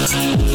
I'm